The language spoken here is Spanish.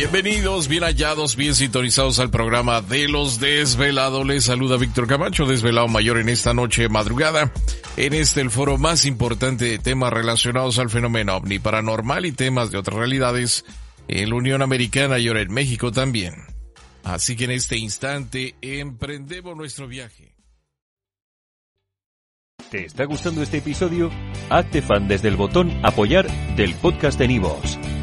Bienvenidos, bien hallados, bien sintonizados al programa de los desvelados. Les saluda Víctor Camacho, desvelado mayor en esta noche madrugada. En este el foro más importante de temas relacionados al fenómeno ovni paranormal y temas de otras realidades en la Unión Americana y ahora en México también. Así que en este instante emprendemos nuestro viaje. ¿Te está gustando este episodio? Hazte fan desde el botón apoyar del podcast de Nivos.